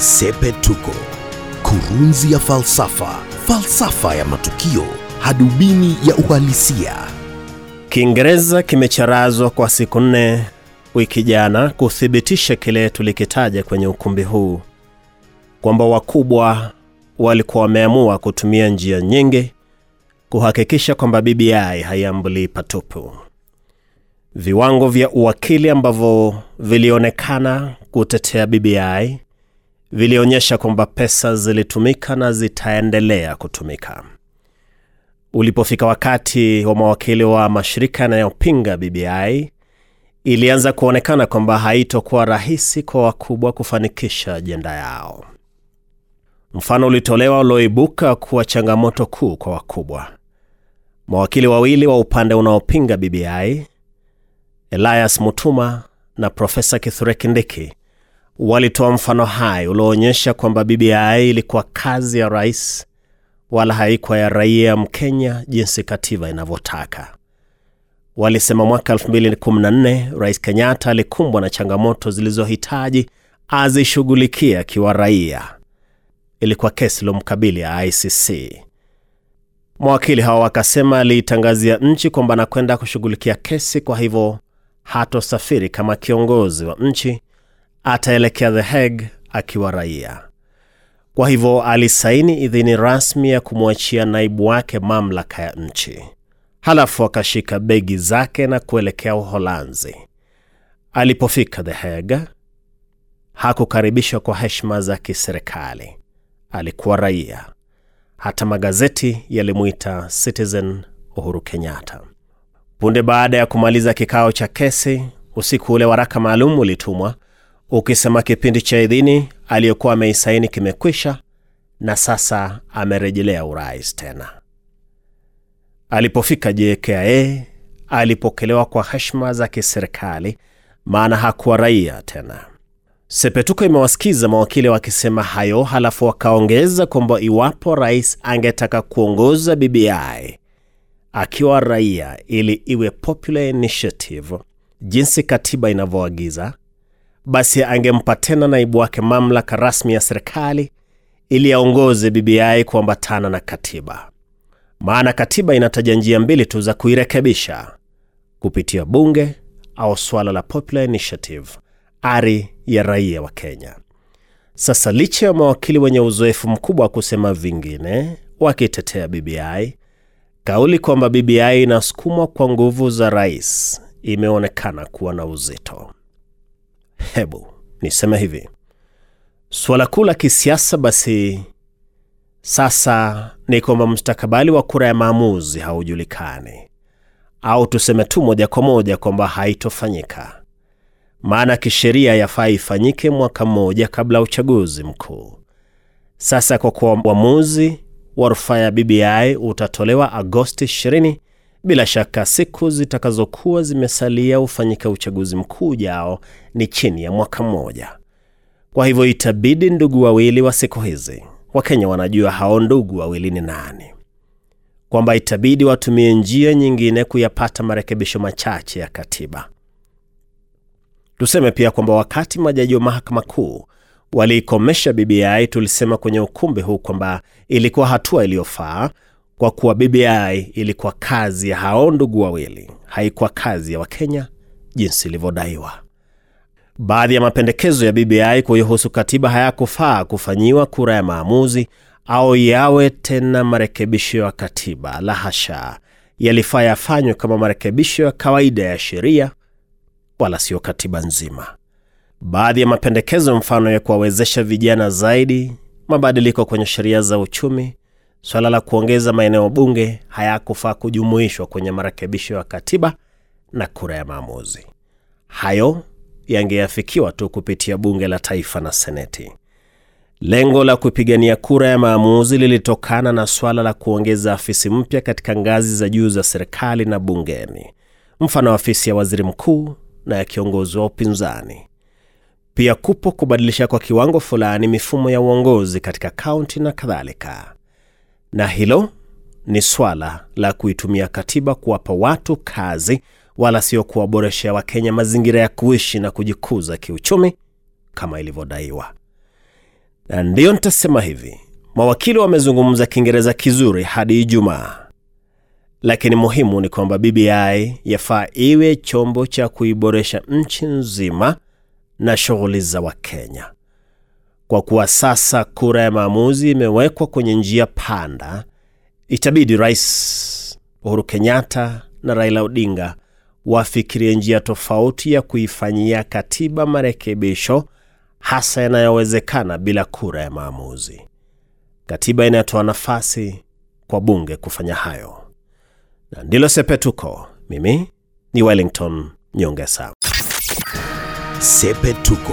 Sepetuko, kurunzi ya falsafa, falsafa ya matukio, hadubini ya uhalisia. Kiingereza kimecharazwa kwa siku nne wiki jana kuthibitisha kile tulikitaja kwenye ukumbi huu kwamba wakubwa walikuwa wameamua kutumia njia nyingi kuhakikisha kwamba BBI haiambulii patupu. Viwango vya uwakili ambavyo vilionekana kutetea BBI vilionyesha kwamba pesa zilitumika na zitaendelea kutumika. Ulipofika wakati wa mawakili wa mashirika yanayopinga BBI, ilianza kuonekana kwamba haitokuwa rahisi kwa wakubwa kufanikisha ajenda yao. Mfano ulitolewa ulioibuka kuwa changamoto kuu kwa wakubwa. Mawakili wawili wa upande unaopinga BBI, Elias Mutuma na Profesa Kithure Kindiki, walitoa mfano hai ulioonyesha kwamba BBI ilikuwa kazi ya rais wala haikuwa ya raia Mkenya jinsi katiba inavyotaka. Walisema mwaka 2014 Rais Kenyatta alikumbwa na changamoto zilizohitaji azishughulikie akiwa raia. Ilikuwa kesi iliyomkabili ya ICC. Mawakili hao wakasema aliitangazia nchi kwamba anakwenda kushughulikia kesi, kwa hivyo hatosafiri kama kiongozi wa nchi, ataelekea The Hague akiwa raia. Kwa hivyo alisaini idhini rasmi ya kumwachia naibu wake mamlaka ya nchi. Halafu akashika begi zake na kuelekea Uholanzi. Alipofika The Hague, hakukaribishwa kwa heshima za kiserikali. Alikuwa raia. Hata magazeti yalimwita Citizen Uhuru Kenyatta. Punde baada ya kumaliza kikao cha kesi, usiku ule waraka maalum ulitumwa ukisema kipindi cha idhini aliyokuwa ameisaini kimekwisha na sasa amerejelea urais tena. Alipofika JKIA alipokelewa kwa heshima za kiserikali, maana hakuwa raia tena. Sepetuko imewasikiza mawakili wakisema hayo, halafu wakaongeza kwamba iwapo rais angetaka kuongoza BBI akiwa raia ili iwe popular initiative jinsi katiba inavyoagiza, basi angempa tena naibu wake mamlaka rasmi ya serikali ili aongoze BBI kuambatana na katiba. Maana katiba inataja njia mbili tu za kuirekebisha, kupitia bunge au swala la popular initiative, ari ya raia wa Kenya. Sasa licha ya mawakili wenye uzoefu mkubwa wa kusema vingine wakitetea BBI, kauli kwamba BBI inasukumwa kwa nguvu za rais imeonekana kuwa na uzito. Hebu niseme hivi, suala kuu la kisiasa basi sasa ni kwamba mustakabali wa kura ya maamuzi haujulikani, au tuseme tu moja kwa moja kwamba haitofanyika, maana kisheria yafaa ifanyike mwaka mmoja kabla ya uchaguzi mkuu. Sasa kwa kuwa uamuzi wa rufaa ya BBI utatolewa Agosti 20, bila shaka siku zitakazokuwa zimesalia ufanyike uchaguzi mkuu ujao ni chini ya mwaka mmoja. Kwa hivyo itabidi ndugu wawili wa siku hizi, Wakenya wanajua hao ndugu wawili ni nani, kwamba itabidi watumie njia nyingine kuyapata marekebisho machache ya katiba. Tuseme pia kwamba wakati majaji wa mahakama kuu waliikomesha BBI, tulisema kwenye ukumbi huu kwamba ilikuwa hatua iliyofaa kwa kuwa BBI ilikuwa kazi ya hao ndugu wawili, haikuwa kazi ya Wakenya jinsi ilivyodaiwa. Baadhi ya mapendekezo ya BBI kuihusu katiba hayakufaa kufanyiwa kura ya maamuzi au yawe tena marekebisho ya katiba. La hasha, yalifaa yafanywe kama marekebisho ya kawaida ya sheria, wala sio katiba nzima. Baadhi ya mapendekezo, mfano ya kuwawezesha vijana zaidi, mabadiliko kwenye sheria za uchumi, swala la kuongeza maeneo bunge, hayakufaa kujumuishwa kwenye marekebisho ya katiba na kura ya maamuzi. Hayo yangeafikiwa tu kupitia bunge la taifa na seneti. Lengo la kupigania kura ya maamuzi lilitokana na swala la kuongeza afisi mpya katika ngazi za juu za serikali na bungeni, mfano afisi ya waziri mkuu na ya kiongozi wa upinzani. Pia kupo kubadilisha kwa kiwango fulani mifumo ya uongozi katika kaunti na kadhalika, na hilo ni swala la kuitumia katiba kuwapa watu kazi wala sio kuwaboreshea Wakenya mazingira ya kuishi na kujikuza kiuchumi kama ilivyodaiwa. na ndiyo nitasema hivi mawakili wamezungumza kiingereza kizuri hadi ijumaa lakini muhimu ni kwamba bbi yafaa iwe chombo cha kuiboresha nchi nzima na shughuli za wakenya kwa kuwa sasa kura ya maamuzi imewekwa kwenye njia panda itabidi rais uhuru kenyatta na raila odinga wafikirie njia tofauti ya kuifanyia katiba marekebisho hasa yanayowezekana bila kura ya maamuzi. Katiba inayotoa nafasi kwa bunge kufanya hayo. Na ndilo sepetuko. Mimi ni wellington nyongesa. Sepetuko,